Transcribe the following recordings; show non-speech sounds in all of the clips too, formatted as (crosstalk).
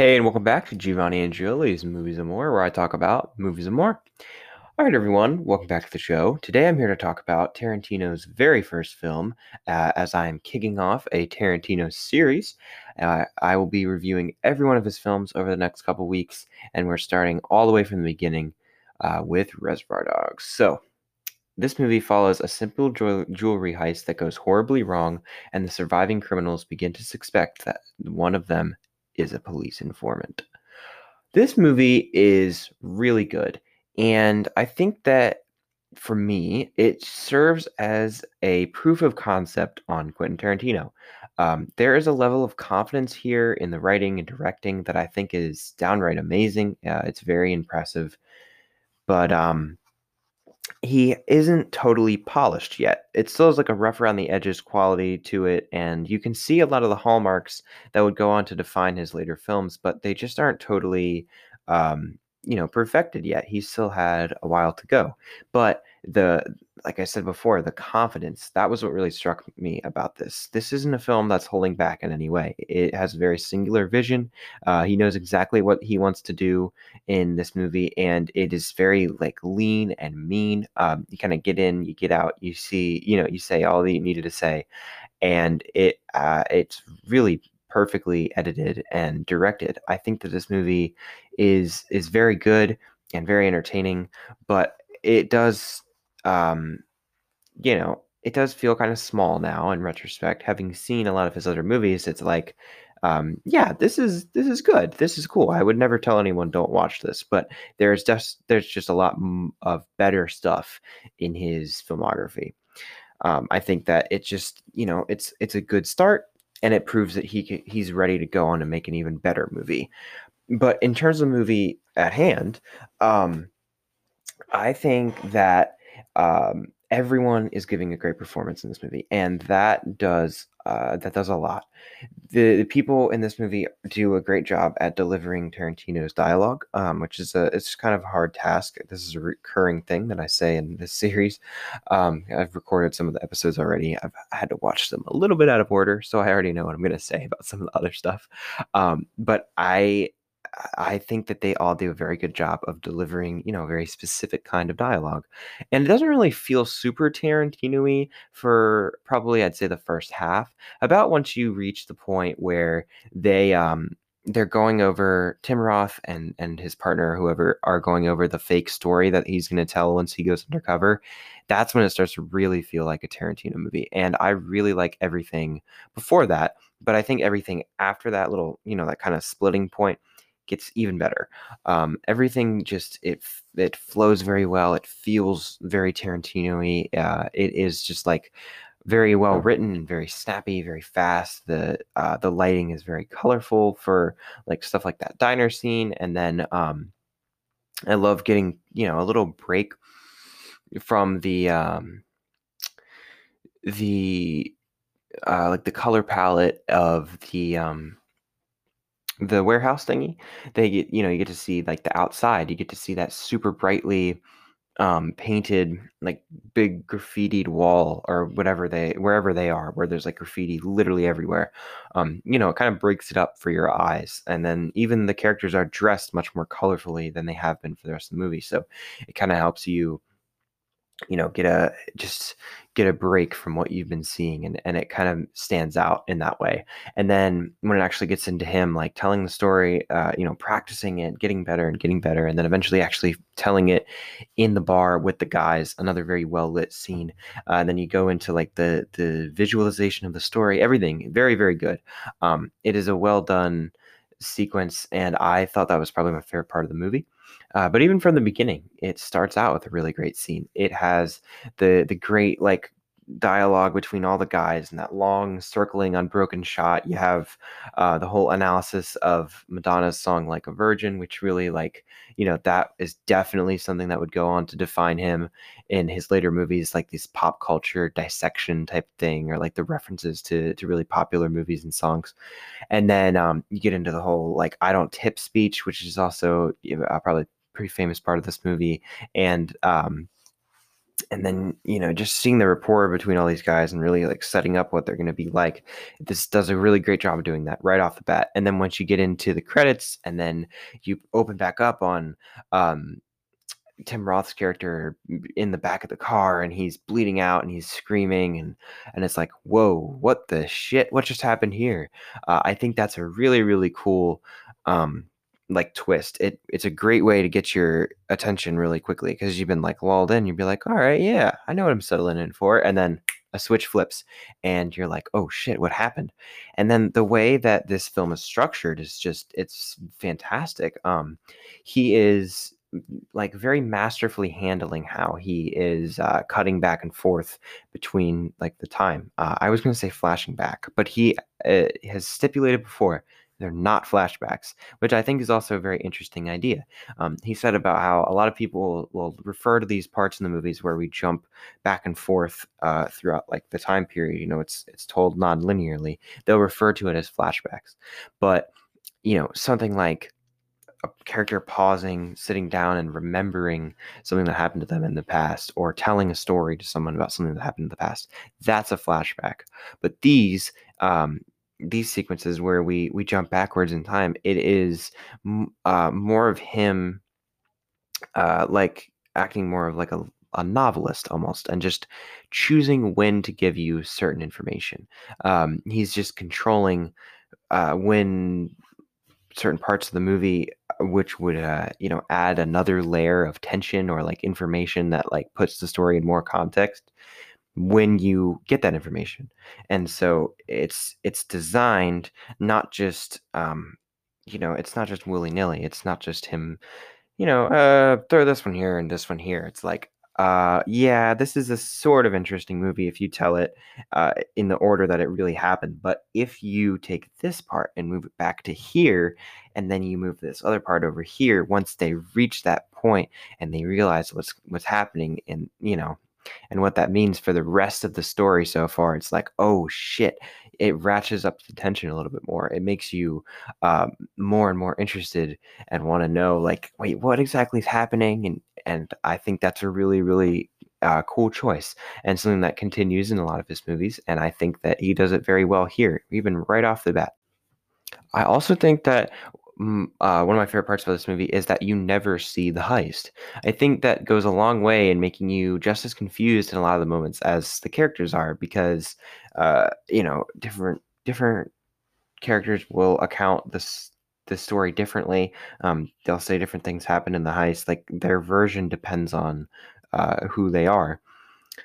Hey, and welcome back to Giovanni and Julie's Movies and More, where I talk about movies and more. All right, everyone, welcome back to the show. Today I'm here to talk about Tarantino's very first film, uh, as I am kicking off a Tarantino series. Uh, I will be reviewing every one of his films over the next couple weeks, and we're starting all the way from the beginning uh, with Reservoir Dogs. So, this movie follows a simple jewelry heist that goes horribly wrong, and the surviving criminals begin to suspect that one of them is a police informant. This movie is really good. And I think that for me, it serves as a proof of concept on Quentin Tarantino. Um, there is a level of confidence here in the writing and directing that I think is downright amazing. Uh, it's very impressive. But um, he isn't totally polished yet. It still has like a rough around the edges quality to it, and you can see a lot of the hallmarks that would go on to define his later films, but they just aren't totally um, you know perfected yet he still had a while to go but the like i said before the confidence that was what really struck me about this. This isn't a film that's holding back in any way. It has a very singular vision. Uh, he knows exactly what he wants to do in this movie and it is very like lean and mean. Um, you kind of get in you get out you see you know you say all that you needed to say and it uh, it's really perfectly edited and directed. I think that this movie is is very good and very entertaining, but it does um you know, it does feel kind of small now in retrospect. Having seen a lot of his other movies, it's like um, yeah, this is this is good. This is cool. I would never tell anyone don't watch this, but there's just there's just a lot of better stuff in his filmography. Um, I think that it just you know it's it's a good start and it proves that he he's ready to go on and make an even better movie. But in terms of movie at hand, um, I think that um, everyone is giving a great performance in this movie, and that does uh, that does a lot. The, the, people in this movie do a great job at delivering Tarantino's dialogue, um, which is a it's kind of a hard task. This is a recurring thing that I say in this (laughs) series. Um, I've recorded some of the episodes already. I've had to watch them a little bit out of order, so I already know what I'm going to say about some of the other stuff. Um, but I I think that they all do a very good job of delivering, you know, a very specific kind of dialogue. And it doesn't really feel super Tarantino-y for probably I'd say the first half. About once you reach the point where they um they're going over Tim Roth and and his partner, whoever, are going over the fake story that he's going to tell once he goes undercover. That's when it starts to really feel like a Tarantino movie, and I really like everything before that. But I think everything after that little, you know, that kind of splitting point gets even better. Um, everything just it it flows very well. It feels very Tarantino-y. Uh, it is just like very well written and very snappy, very fast. The uh, the lighting is very colorful for like stuff like that diner scene, and then um, I love getting you know a little break from the um, the uh, like the color palette of the um, the warehouse thingy, they get you know you get to see like the outside. You get to see that super brightly um, painted like big graffitied wall or whatever they wherever they are where there's like graffiti literally everywhere um, you know it kind of breaks it up for your eyes and then even the characters are dressed much more colorfully than they have been for the rest of the movie so it kind of helps you you know get a just get a break from what you've been seeing and, and it kind of stands out in that way. And then when it actually gets into him like telling the story uh, you know practicing it getting better and getting better and then eventually actually telling it in the bar with the guys another very well lit scene uh, and then you go into like the the visualization of the story everything very very good. Um, it is a well done sequence and i thought that was probably my favorite part of the movie uh, but even from the beginning, it starts out with a really great scene. It has the the great like dialogue between all the guys and that long circling unbroken shot you have uh, the whole analysis of madonna's song like a virgin which really like you know that is definitely something that would go on to define him in his later movies like these pop culture dissection type thing or like the references to to really popular movies and songs and then um, you get into the whole like i don't tip speech which is also know, probably pretty famous part of this movie and um, and then you know just seeing the rapport between all these guys and really like setting up what they're going to be like this does a really great job of doing that right off the bat. And then once you get into the credits and then you open back up on um, Tim Roth's character in the back of the car and he's bleeding out and he's screaming and and it's like whoa what the shit? What just happened here? Uh, I think that's a really really cool um, like twist. It it's a great way to get your attention really quickly because you've been like lulled in. You'd be like, all right, yeah, I know what I'm settling in for, and then a switch flips, and you're like, oh shit, what happened? And then the way that this film is structured is just it's fantastic. Um, he is like very masterfully handling how he is uh, cutting back and forth between like the time. Uh, I was going to say flashing back, but he uh, has stipulated before they're not flashbacks, which I think is also a very interesting idea. Um, he said about how a lot of people will, refer to these parts in the movies where we jump back and forth uh, throughout like the time period. You know, it's it's told non-linearly. They'll refer to it as flashbacks, but you know, something like a character pausing, sitting down, and remembering something that happened to them in the past, or telling a story to someone about something that happened in the past. That's a flashback. But these, um, these sequences where we we jump backwards in time, it is uh, more of him, uh, like acting more of like a a novelist almost, and just choosing when to give you certain information. Um, he's just controlling uh, when certain parts of the movie uh, which would uh, you know add another layer of tension or like information that like puts the story in more context when you get that information. And so it's it's designed not just um you know it's not just willy-nilly it's not just him you know uh throw this one here and this one here. It's like uh yeah this is a sort of interesting movie if you tell it uh in the order that it really happened but if you take this part and move it back to here and then you move this other part over here once they reach that point and they realize what's what's happening and you know and what that means for the rest of the story so far. It's like, oh shit, it ratchets up the tension a little bit more. It makes you um, more and more interested and want to know, like, wait, what exactly is happening? And and I think that's a really, really uh, cool choice and something that continues in a lot of his movies. And I think that he does it very well here, even right off the bat. I also think that uh, one of my favorite parts about this movie is that you never see the heist. I think that goes a long way in making you just as confused in a lot of the moments as the characters are, because uh, you know different different characters will account this the story differently. Um, they'll say different things happen in the heist. Like their version depends on uh, who they are.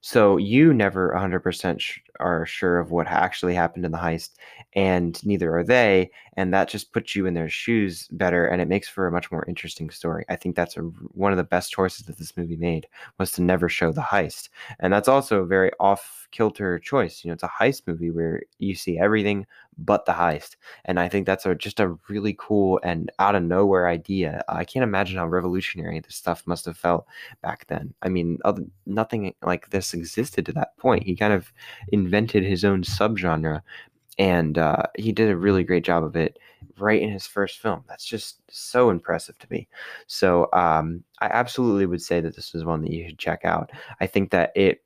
So you never 100% sh- are sure of what actually happened in the heist, and neither are they. And that just puts you in their shoes better, and it makes for a much more interesting story. I think that's a, one of the best choices that this movie made was to never show the heist, and that's also a very off kilter choice. You know, it's a heist movie where you see everything but the heist, and I think that's a, just a really cool and out of nowhere idea. I can't imagine how revolutionary this stuff must have felt back then. I mean, other, nothing like this existed to that point. He kind of invented his own subgenre, and uh, he did a really great job of it right in his first film. That's just so impressive to me. So um, I absolutely would say that this is one that you should check out. I think that it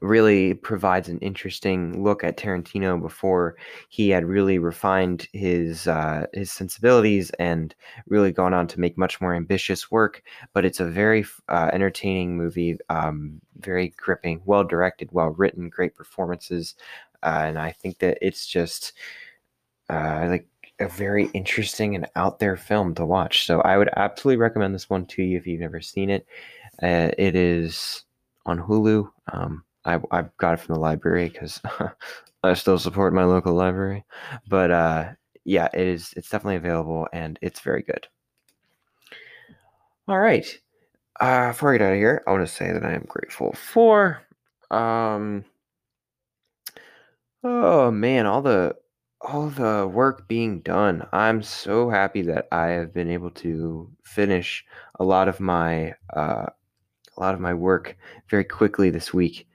really provides an interesting look at Tarantino before he had really refined his uh, his sensibilities and really gone on to make much more ambitious work. But it's a very uh, entertaining movie, um, very gripping, well directed, well written, great performances, uh, and I think that it's just uh, like a very interesting and out there film to watch. So I would absolutely recommend this one to you if you've never seen it. Uh, it is on Hulu. Um, I, I got it from the library because (laughs) I still support my local library. But uh, yeah, it is. It's definitely available and it's very good. All right. Uh, before I get out of here, I want to say that I am grateful for, um, oh man, all the all the work being done. I'm so happy that I have been able to finish a lot of my uh, a lot of my work very quickly this week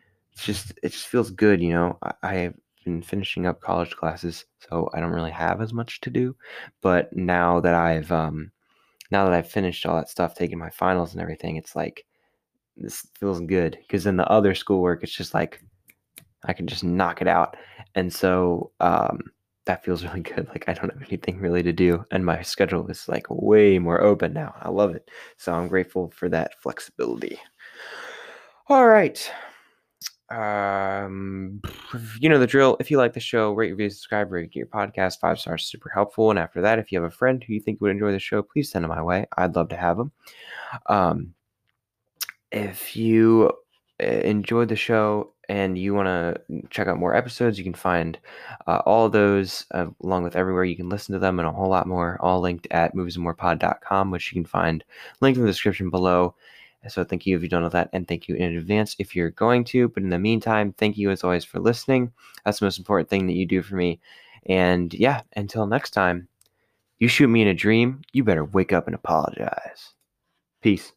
just it just feels good, you know. I, I have been finishing up college classes, so I don't really have as much to do. But now that I've um, now that I've finished all that stuff, taking my finals and everything, it's like this feels good because in the other schoolwork, it's just like I can just knock it out. And so um, that feels (laughs) really good. Like I don't have anything really to do, and my schedule is like way more open now. I love it. So I'm grateful for that flexibility. All right. Um, you know the drill. If you like the show, rate, review, subscribe, rate get your podcast. Five stars, super helpful. And after that, if you have a friend who you think would enjoy the show, please send them my way. I'd love to have them. Um, if you eh, enjoyed the show and you want to check out more episodes, you can find uh, all those uh, along with everywhere you can listen to them and a whole lot more, all linked at moviesandmorepod.com, which you can find linked in the description below. So thank you if you've done all that, and thank you in advance if you're going to. But in the meantime, thank you as always for listening. That's the most important thing that you do for me. And yeah, until next time, you shoot me in a dream, you better wake up and apologize. Peace.